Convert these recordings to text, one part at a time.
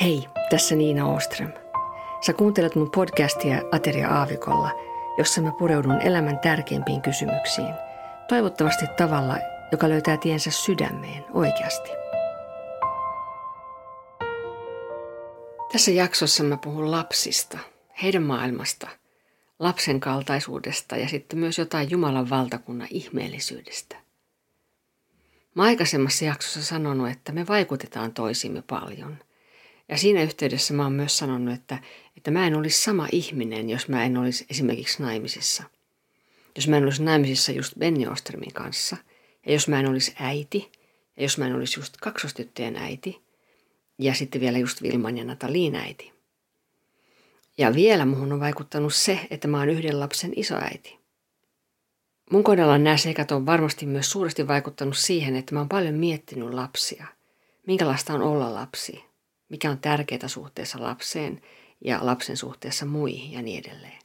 Hei, tässä Niina Oström. Sä kuuntelet mun podcastia Ateria Aavikolla, jossa mä pureudun elämän tärkeimpiin kysymyksiin. Toivottavasti tavalla, joka löytää tiensä sydämeen oikeasti. Tässä jaksossa mä puhun lapsista, heidän maailmasta, lapsen kaltaisuudesta ja sitten myös jotain Jumalan valtakunnan ihmeellisyydestä. Mä aikaisemmassa jaksossa sanonut, että me vaikutetaan toisimme paljon – ja siinä yhteydessä mä oon myös sanonut, että, että mä en olisi sama ihminen, jos mä en olisi esimerkiksi naimisissa. Jos mä en olisi naimisissa just Benny Ostermin kanssa, ja jos mä en olisi äiti, ja jos mä en olisi just kaksostyttöjen äiti, ja sitten vielä just Vilman ja Nataliin äiti. Ja vielä muhun on vaikuttanut se, että mä oon yhden lapsen isoäiti. Mun kohdalla nämä seikat on varmasti myös suuresti vaikuttanut siihen, että mä oon paljon miettinyt lapsia. Minkälaista on olla lapsi? Mikä on tärkeää suhteessa lapseen ja lapsen suhteessa muihin ja niin edelleen.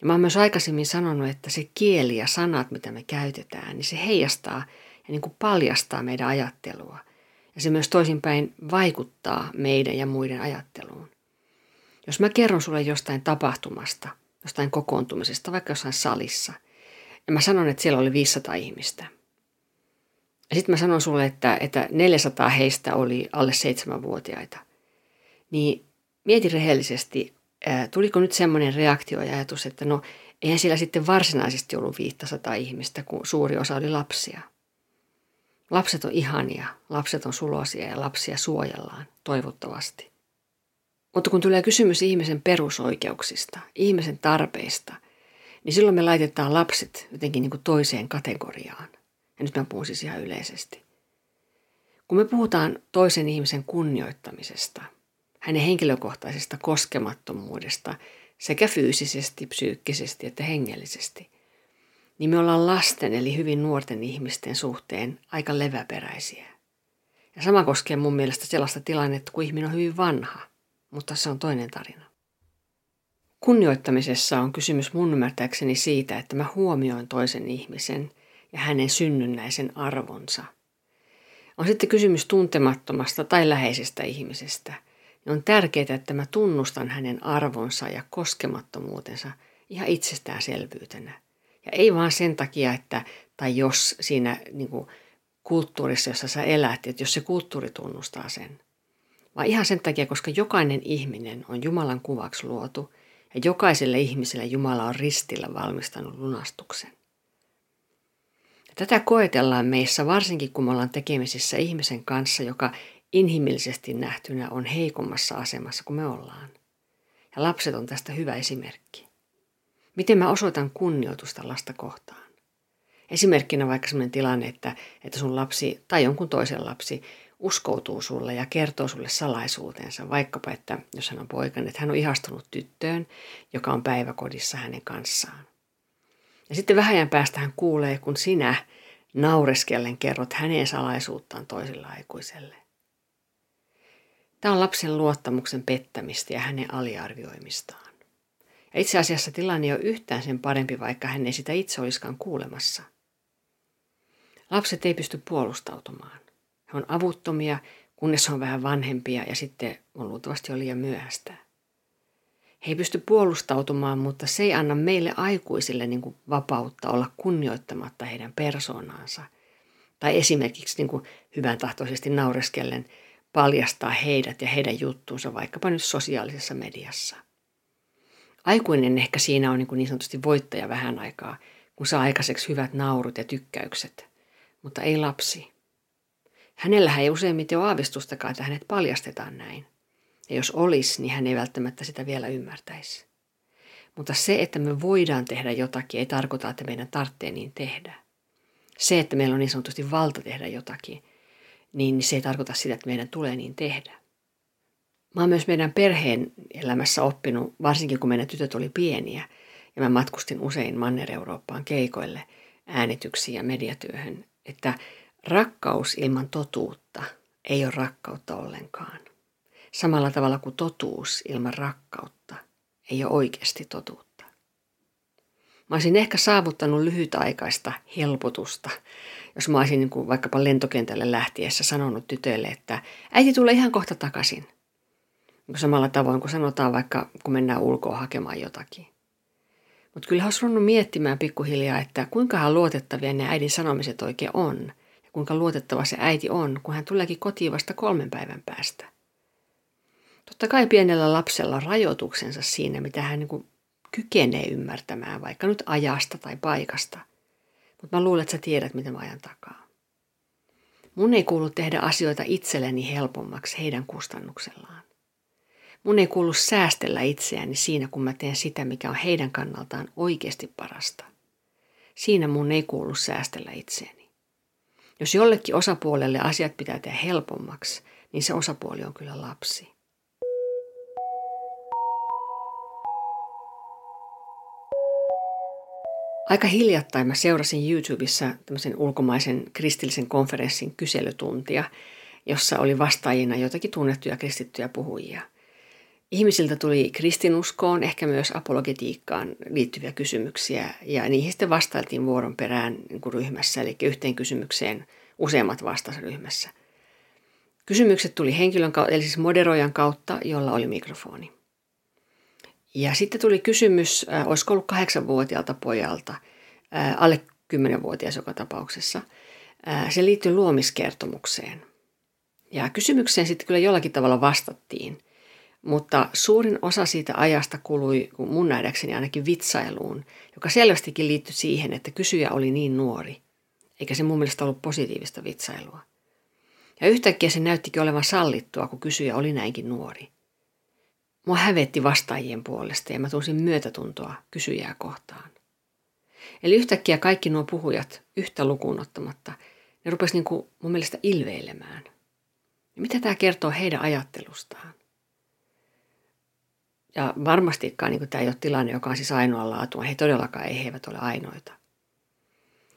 Ja mä oon myös aikaisemmin sanonut, että se kieli ja sanat, mitä me käytetään, niin se heijastaa ja niin kuin paljastaa meidän ajattelua. Ja se myös toisinpäin vaikuttaa meidän ja muiden ajatteluun. Jos mä kerron sulle jostain tapahtumasta, jostain kokoontumisesta, vaikka jossain salissa, ja mä sanon, että siellä oli 500 ihmistä, sitten mä sanon sulle, että, että 400 heistä oli alle seitsemänvuotiaita. Niin mieti rehellisesti, ää, tuliko nyt semmoinen reaktio ja ajatus, että no eihän siellä sitten varsinaisesti ollut 500 ihmistä, kun suuri osa oli lapsia. Lapset on ihania, lapset on sulosia ja lapsia suojellaan, toivottavasti. Mutta kun tulee kysymys ihmisen perusoikeuksista, ihmisen tarpeista, niin silloin me laitetaan lapset jotenkin niin kuin toiseen kategoriaan. Ja nyt mä puhun siis ihan yleisesti. Kun me puhutaan toisen ihmisen kunnioittamisesta, hänen henkilökohtaisesta koskemattomuudesta sekä fyysisesti, psyykkisesti että hengellisesti, niin me ollaan lasten eli hyvin nuorten ihmisten suhteen aika leväperäisiä. Ja sama koskee mun mielestä sellaista tilannetta, kun ihminen on hyvin vanha, mutta se on toinen tarina. Kunnioittamisessa on kysymys mun ymmärtääkseni siitä, että mä huomioin toisen ihmisen ja hänen synnynnäisen arvonsa. On sitten kysymys tuntemattomasta tai läheisestä ihmisestä. Ja on tärkeää, että mä tunnustan hänen arvonsa ja koskemattomuutensa ihan itsestäänselvyytenä. Ja ei vaan sen takia, että tai jos siinä niin kuin, kulttuurissa, jossa sä elät, että jos se kulttuuri tunnustaa sen. Vaan ihan sen takia, koska jokainen ihminen on Jumalan kuvaksi luotu ja jokaiselle ihmiselle Jumala on ristillä valmistanut lunastuksen. Tätä koetellaan meissä varsinkin, kun me ollaan tekemisissä ihmisen kanssa, joka inhimillisesti nähtynä on heikommassa asemassa kuin me ollaan. Ja lapset on tästä hyvä esimerkki. Miten mä osoitan kunnioitusta lasta kohtaan? Esimerkkinä vaikka sellainen tilanne, että, että sun lapsi tai jonkun toisen lapsi uskoutuu sulle ja kertoo sulle salaisuutensa, vaikkapa, että jos hän on poikainen, että hän on ihastunut tyttöön, joka on päiväkodissa hänen kanssaan. Ja sitten vähän päästä hän kuulee, kun sinä naureskellen kerrot hänen salaisuuttaan toiselle aikuiselle. Tämä on lapsen luottamuksen pettämistä ja hänen aliarvioimistaan. Ja itse asiassa tilanne ole yhtään sen parempi, vaikka hän ei sitä itse olisikaan kuulemassa. Lapset ei pysty puolustautumaan. He on avuttomia, kunnes on vähän vanhempia ja sitten on luultavasti jo liian myöhäistä. He ei pysty puolustautumaan, mutta se ei anna meille aikuisille niin kuin vapautta olla kunnioittamatta heidän persoonaansa. Tai esimerkiksi niin kuin hyvän tahtoisesti naureskellen paljastaa heidät ja heidän juttuunsa vaikkapa nyt sosiaalisessa mediassa. Aikuinen ehkä siinä on niin, kuin niin sanotusti voittaja vähän aikaa, kun saa aikaiseksi hyvät naurut ja tykkäykset, mutta ei lapsi. Hänellähän ei useimmiten ole aavistustakaan, että hänet paljastetaan näin. Ja jos olisi, niin hän ei välttämättä sitä vielä ymmärtäisi. Mutta se, että me voidaan tehdä jotakin, ei tarkoita, että meidän tarvitsee niin tehdä. Se, että meillä on niin sanotusti valta tehdä jotakin, niin se ei tarkoita sitä, että meidän tulee niin tehdä. Mä oon myös meidän perheen elämässä oppinut, varsinkin kun meidän tytöt oli pieniä, ja mä matkustin usein Manner-Eurooppaan keikoille, äänityksiin ja mediatyöhön, että rakkaus ilman totuutta ei ole rakkautta ollenkaan. Samalla tavalla kuin totuus ilman rakkautta ei ole oikeasti totuutta. Mä olisin ehkä saavuttanut lyhytaikaista helpotusta, jos mä olisin niin kuin vaikkapa lentokentälle lähtiessä sanonut tytölle, että äiti tulee ihan kohta takaisin. Niin samalla tavoin kuin sanotaan vaikka, kun mennään ulkoa hakemaan jotakin. Mutta kyllä olisi ruvennut miettimään pikkuhiljaa, että kuinka luotettavia ne äidin sanomiset oikein on. Ja kuinka luotettava se äiti on, kun hän tuleekin kotiin vasta kolmen päivän päästä. Totta kai pienellä lapsella rajoituksensa siinä, mitä hän niin kykenee ymmärtämään, vaikka nyt ajasta tai paikasta. Mutta mä luulen, että sä tiedät, mitä mä ajan takaa. Mun ei kuulu tehdä asioita itselleni helpommaksi heidän kustannuksellaan. Mun ei kuulu säästellä itseäni siinä, kun mä teen sitä, mikä on heidän kannaltaan oikeasti parasta. Siinä mun ei kuulu säästellä itseäni. Jos jollekin osapuolelle asiat pitää tehdä helpommaksi, niin se osapuoli on kyllä lapsi. Aika hiljattain mä seurasin YouTubessa tämmöisen ulkomaisen kristillisen konferenssin kyselytuntia, jossa oli vastaajina jotakin tunnettuja kristittyjä puhujia. Ihmisiltä tuli kristinuskoon, ehkä myös apologetiikkaan liittyviä kysymyksiä, ja niihin sitten vastailtiin vuoron perään niin kuin ryhmässä, eli yhteen kysymykseen useammat vastasryhmässä. Kysymykset tuli henkilön eli siis moderoijan kautta, jolla oli mikrofoni. Ja sitten tuli kysymys, äh, olisiko ollut kahdeksanvuotiaalta pojalta, äh, alle kymmenenvuotias joka tapauksessa. Äh, se liittyi luomiskertomukseen. Ja kysymykseen sitten kyllä jollakin tavalla vastattiin, mutta suurin osa siitä ajasta kului mun nähdäkseni ainakin vitsailuun, joka selvästikin liittyi siihen, että kysyjä oli niin nuori, eikä se mun mielestä ollut positiivista vitsailua. Ja yhtäkkiä se näyttikin olevan sallittua, kun kysyjä oli näinkin nuori. Mua hävetti vastaajien puolesta ja mä tunsin myötätuntoa kysyjää kohtaan. Eli yhtäkkiä kaikki nuo puhujat yhtä lukuun ottamatta, ne rupesi niin kuin mun mielestä ilveilemään. Ja mitä tämä kertoo heidän ajattelustaan? Ja varmastikaan niin tämä ei ole tilanne, joka on siis ainoa laatua. He todellakaan ei, he eivät ole ainoita.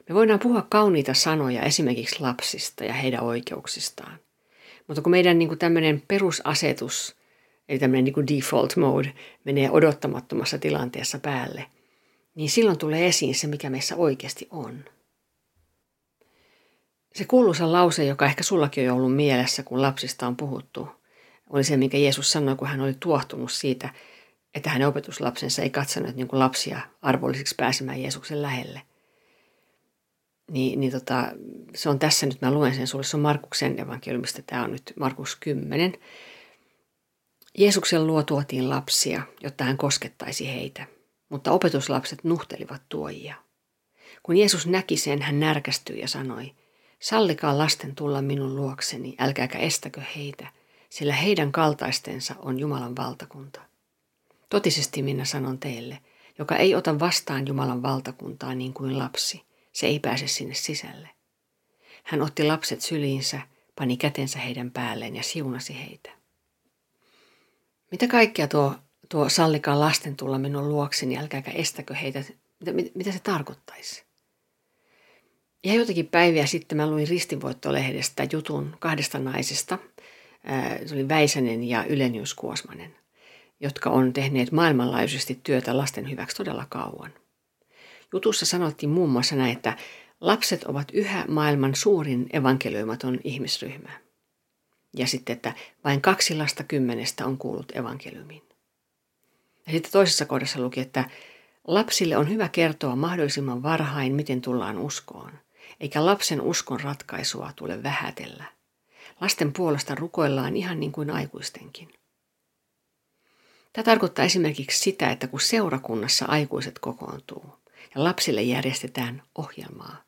Me voidaan puhua kauniita sanoja esimerkiksi lapsista ja heidän oikeuksistaan. Mutta kun meidän niin tämmöinen perusasetus – eli tämmöinen niin kuin default mode, menee odottamattomassa tilanteessa päälle, niin silloin tulee esiin se, mikä meissä oikeasti on. Se kuuluisa lause, joka ehkä sullakin on ollut mielessä, kun lapsista on puhuttu, oli se, minkä Jeesus sanoi, kun hän oli tuohtunut siitä, että hänen opetuslapsensa ei katsonut niin kuin lapsia arvollisiksi pääsemään Jeesuksen lähelle. Niin, niin tota, se on tässä nyt, mä luen sen sulle, se on Markuksen evankeliumista, tämä on nyt Markus 10, Jeesuksen luo tuotiin lapsia, jotta hän koskettaisi heitä, mutta opetuslapset nuhtelivat tuojia. Kun Jeesus näki sen, hän närkästyi ja sanoi, sallikaa lasten tulla minun luokseni, älkääkä estäkö heitä, sillä heidän kaltaistensa on Jumalan valtakunta. Totisesti minä sanon teille, joka ei ota vastaan Jumalan valtakuntaa niin kuin lapsi, se ei pääse sinne sisälle. Hän otti lapset syliinsä, pani kätensä heidän päälleen ja siunasi heitä. Mitä kaikkea tuo, tuo sallikaa lasten tulla minun luokseni, älkääkä estäkö heitä, mitä, mit, mitä se tarkoittaisi? Ja jotakin päiviä sitten mä luin Ristinvoittolehdestä jutun kahdesta naisesta. Se oli Väisänen ja Ylenius Kuosmanen, jotka on tehneet maailmanlaajuisesti työtä lasten hyväksi todella kauan. Jutussa sanottiin muun muassa näin, että lapset ovat yhä maailman suurin evankelioimaton ihmisryhmä. Ja sitten, että vain kaksi lasta kymmenestä on kuullut evankeliumin. Ja sitten toisessa kohdassa luki, että lapsille on hyvä kertoa mahdollisimman varhain, miten tullaan uskoon, eikä lapsen uskon ratkaisua tule vähätellä. Lasten puolesta rukoillaan ihan niin kuin aikuistenkin. Tämä tarkoittaa esimerkiksi sitä, että kun seurakunnassa aikuiset kokoontuu lapsille järjestetään ohjelmaa,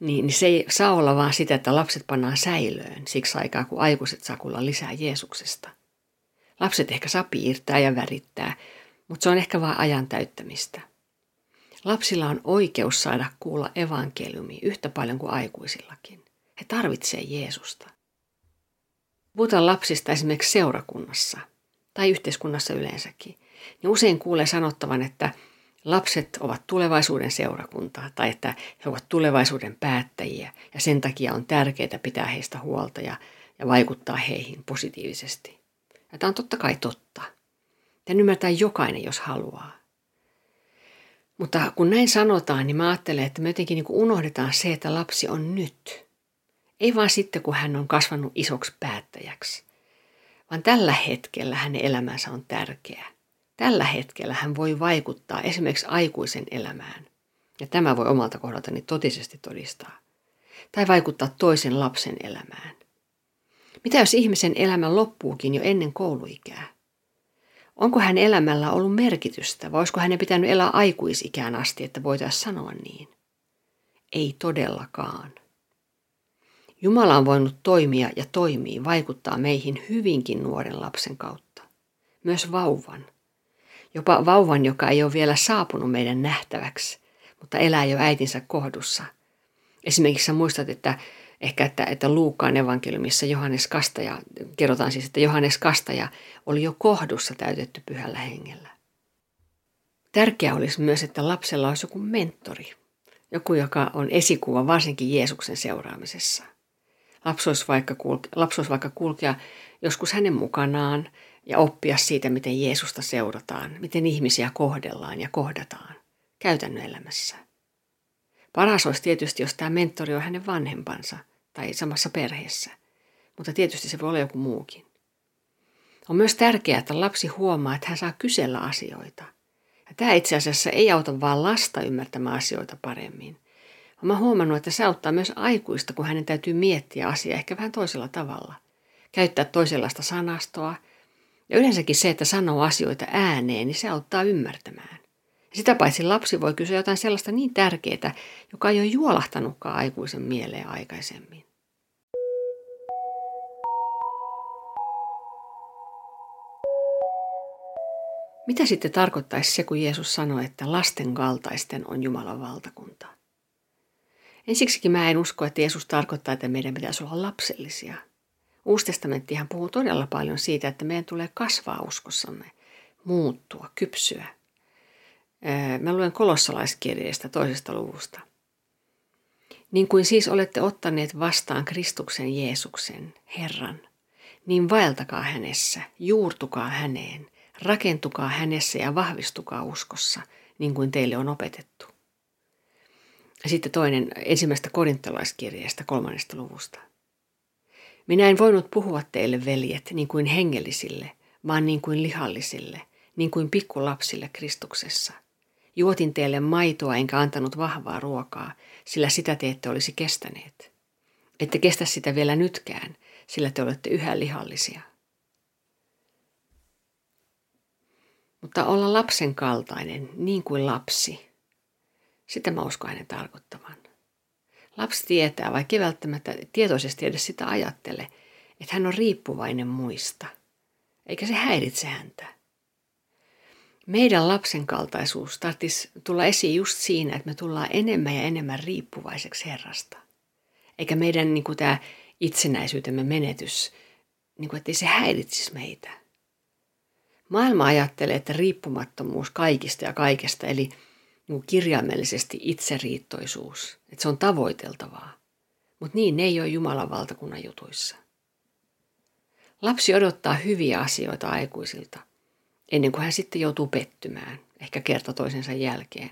niin, niin se ei saa olla vaan sitä, että lapset pannaan säilöön siksi aikaa, kun aikuiset saa kuulla lisää Jeesuksesta. Lapset ehkä saa piirtää ja värittää, mutta se on ehkä vain ajan täyttämistä. Lapsilla on oikeus saada kuulla evankeliumi yhtä paljon kuin aikuisillakin. He tarvitsevat Jeesusta. Puhutaan lapsista esimerkiksi seurakunnassa tai yhteiskunnassa yleensäkin. Niin usein kuulee sanottavan, että – Lapset ovat tulevaisuuden seurakuntaa tai että he ovat tulevaisuuden päättäjiä ja sen takia on tärkeää pitää heistä huolta ja, ja vaikuttaa heihin positiivisesti. Ja tämä on totta kai totta. Tämän ymmärtää jokainen, jos haluaa. Mutta kun näin sanotaan, niin mä ajattelen, että me jotenkin niin unohdetaan se, että lapsi on nyt. Ei vaan sitten, kun hän on kasvanut isoksi päättäjäksi, vaan tällä hetkellä hänen elämänsä on tärkeä. Tällä hetkellä hän voi vaikuttaa esimerkiksi aikuisen elämään. Ja tämä voi omalta kohdaltani totisesti todistaa. Tai vaikuttaa toisen lapsen elämään. Mitä jos ihmisen elämä loppuukin jo ennen kouluikää? Onko hän elämällä ollut merkitystä vai olisiko hänen pitänyt elää aikuisikään asti, että voitaisiin sanoa niin? Ei todellakaan. Jumala on voinut toimia ja toimii, vaikuttaa meihin hyvinkin nuoren lapsen kautta. Myös vauvan. Jopa vauvan, joka ei ole vielä saapunut meidän nähtäväksi, mutta elää jo äitinsä kohdussa. Esimerkiksi sä muistat, että ehkä että, että Luukkaan evankeliumissa Johannes Kastaja, kerrotaan siis, että Johannes Kastaja oli jo kohdussa täytetty pyhällä hengellä. Tärkeää olisi myös, että lapsella olisi joku mentori, joku, joka on esikuva varsinkin Jeesuksen seuraamisessa. Lapsi olisi vaikka, kulke, lapsi olisi vaikka kulkea joskus hänen mukanaan ja oppia siitä, miten Jeesusta seurataan, miten ihmisiä kohdellaan ja kohdataan käytännön elämässä. Paras olisi tietysti, jos tämä mentori on hänen vanhempansa tai samassa perheessä, mutta tietysti se voi olla joku muukin. On myös tärkeää, että lapsi huomaa, että hän saa kysellä asioita. Ja tämä itse asiassa ei auta vain lasta ymmärtämään asioita paremmin, Mä huomannut, että se auttaa myös aikuista, kun hänen täytyy miettiä asiaa ehkä vähän toisella tavalla. Käyttää toisenlaista sanastoa. Ja yleensäkin se, että sanoo asioita ääneen, niin se auttaa ymmärtämään. Sitä paitsi lapsi voi kysyä jotain sellaista niin tärkeää, joka ei ole juolahtanutkaan aikuisen mieleen aikaisemmin. Mitä sitten tarkoittaisi se, kun Jeesus sanoi, että lasten kaltaisten on Jumalan valtakunta? Ensiksikin mä en usko, että Jeesus tarkoittaa, että meidän pitäisi olla lapsellisia. Uusi testamenttihan puhuu todella paljon siitä, että meidän tulee kasvaa uskossamme, muuttua, kypsyä. Mä luen kolossalaiskirjeestä toisesta luvusta. Niin kuin siis olette ottaneet vastaan Kristuksen Jeesuksen, Herran, niin vaeltakaa hänessä, juurtukaa häneen, rakentukaa hänessä ja vahvistukaa uskossa, niin kuin teille on opetettu. Sitten toinen ensimmäistä korintolaiskirjeestä kolmannesta luvusta. Minä en voinut puhua teille, veljet, niin kuin hengellisille, vaan niin kuin lihallisille, niin kuin pikkulapsille Kristuksessa. Juotin teille maitoa enkä antanut vahvaa ruokaa, sillä sitä te ette olisi kestäneet. Ette kestä sitä vielä nytkään, sillä te olette yhä lihallisia. Mutta olla lapsen kaltainen, niin kuin lapsi, sitä mä uskon hänen tarkoittavan. Lapsi tietää, vaikka ei välttämättä tietoisesti edes sitä ajattele, että hän on riippuvainen muista, eikä se häiritse häntä. Meidän lapsen kaltaisuus tarvitsisi tulla esiin just siinä, että me tullaan enemmän ja enemmän riippuvaiseksi Herrasta. Eikä meidän niin kuin tämä itsenäisyytemme menetys, niin kuin, ettei se häiritsisi meitä. Maailma ajattelee, että riippumattomuus kaikista ja kaikesta, eli niin kirjaimellisesti itseriittoisuus, että se on tavoiteltavaa. Mutta niin ne ei ole Jumalan valtakunnan jutuissa. Lapsi odottaa hyviä asioita aikuisilta, ennen kuin hän sitten joutuu pettymään, ehkä kerta toisensa jälkeen,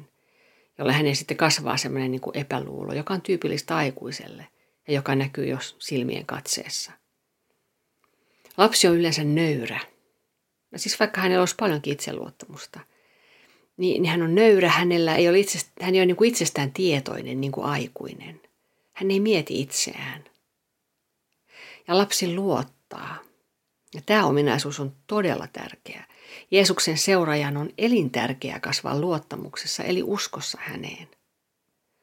jolla hänen sitten kasvaa semmoinen niin epäluulo, joka on tyypillistä aikuiselle ja joka näkyy jos silmien katseessa. Lapsi on yleensä nöyrä. Ja siis vaikka hänellä olisi paljonkin itseluottamusta, niin, niin hän on nöyrä, hänellä ei ole itse, hän ei ole niin kuin itsestään tietoinen niin kuin aikuinen. Hän ei mieti itseään. Ja lapsi luottaa. Ja tämä ominaisuus on todella tärkeä. Jeesuksen seuraajan on elintärkeää kasvaa luottamuksessa, eli uskossa häneen.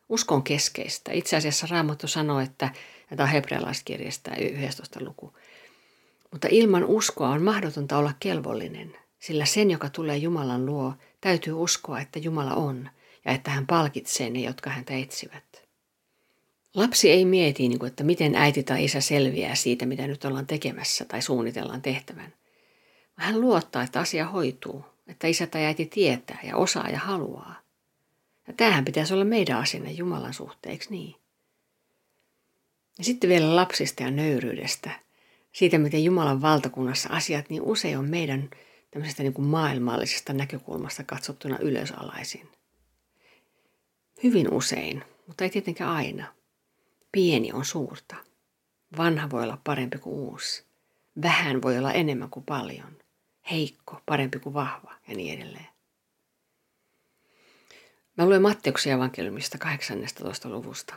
Usko on keskeistä. Itse asiassa Raamattu sanoo, että, tämä on hebrealaiskirjasta 11. luku, mutta ilman uskoa on mahdotonta olla kelvollinen, sillä sen, joka tulee Jumalan luo, Täytyy uskoa, että Jumala on ja että hän palkitsee ne, jotka häntä etsivät. Lapsi ei mieti, niin että miten äiti tai isä selviää siitä, mitä nyt ollaan tekemässä tai suunnitellaan tehtävän. Hän luottaa, että asia hoituu, että isä tai äiti tietää ja osaa ja haluaa. Ja tämähän pitäisi olla meidän asenne Jumalan suhteeksi niin? Ja sitten vielä lapsista ja nöyryydestä, siitä miten Jumalan valtakunnassa asiat niin usein on meidän tämmöisestä niin kuin maailmallisesta näkökulmasta katsottuna ylösalaisin. Hyvin usein, mutta ei tietenkään aina. Pieni on suurta. Vanha voi olla parempi kuin uusi. Vähän voi olla enemmän kuin paljon. Heikko, parempi kuin vahva ja niin edelleen. Mä luen Matteuksen evankeliumista 18. luvusta.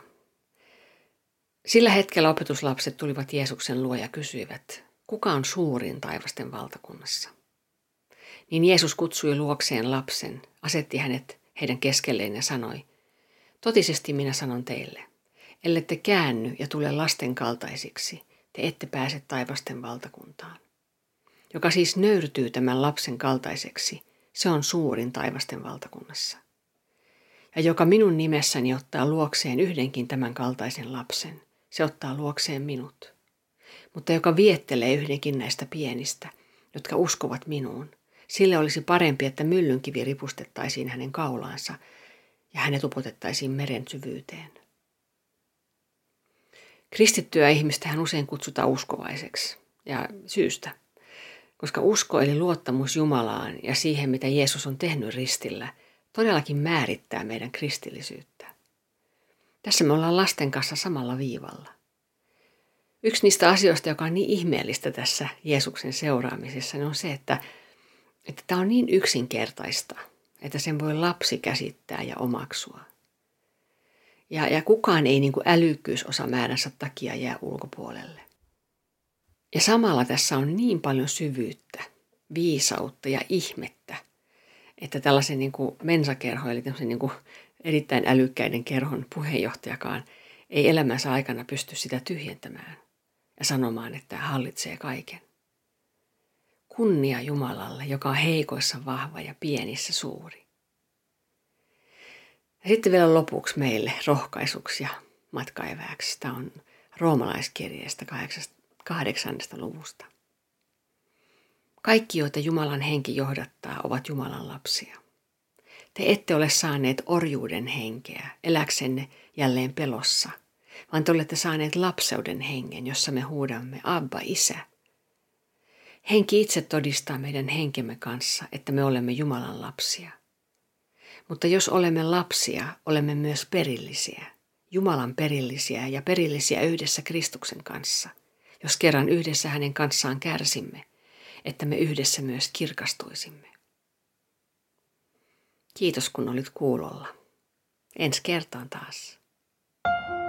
Sillä hetkellä opetuslapset tulivat Jeesuksen luo ja kysyivät, kuka on suurin taivasten valtakunnassa? Niin Jeesus kutsui luokseen lapsen, asetti hänet heidän keskelleen ja sanoi, totisesti minä sanon teille, ellette käänny ja tule lasten kaltaisiksi, te ette pääse taivasten valtakuntaan. Joka siis nöyrtyy tämän lapsen kaltaiseksi, se on suurin taivasten valtakunnassa. Ja joka minun nimessäni ottaa luokseen yhdenkin tämän kaltaisen lapsen, se ottaa luokseen minut. Mutta joka viettelee yhdenkin näistä pienistä, jotka uskovat minuun, sille olisi parempi, että myllynkivi ripustettaisiin hänen kaulaansa ja hänet upotettaisiin meren syvyyteen. Kristittyä ihmistä hän usein kutsutaan uskovaiseksi, ja syystä. Koska usko eli luottamus Jumalaan ja siihen, mitä Jeesus on tehnyt ristillä, todellakin määrittää meidän kristillisyyttä. Tässä me ollaan lasten kanssa samalla viivalla. Yksi niistä asioista, joka on niin ihmeellistä tässä Jeesuksen seuraamisessa, niin on se, että, että tämä on niin yksinkertaista, että sen voi lapsi käsittää ja omaksua. Ja, ja kukaan ei niin kuin älykkyysosamääränsä takia jää ulkopuolelle. Ja samalla tässä on niin paljon syvyyttä, viisautta ja ihmettä, että tällaisen niin kuin mensakerho, eli niin kuin erittäin älykkäiden kerhon puheenjohtajakaan ei elämänsä aikana pysty sitä tyhjentämään ja sanomaan, että hallitsee kaiken. Kunnia Jumalalle, joka on heikoissa vahva ja pienissä suuri. Ja sitten vielä lopuksi meille rohkaisuksi ja. Tämä on roomalaiskirjeestä kahdeksannesta luvusta. Kaikki, joita Jumalan henki johdattaa, ovat Jumalan lapsia. Te ette ole saaneet orjuuden henkeä, eläksenne jälleen pelossa, vaan te olette saaneet lapseuden hengen, jossa me huudamme Abba, Isä. Henki itse todistaa meidän henkemme kanssa, että me olemme Jumalan lapsia. Mutta jos olemme lapsia, olemme myös perillisiä, Jumalan perillisiä ja perillisiä yhdessä Kristuksen kanssa, jos kerran yhdessä hänen kanssaan kärsimme, että me yhdessä myös kirkastuisimme. Kiitos kun olit kuulolla. Ensi kertaan taas. thank you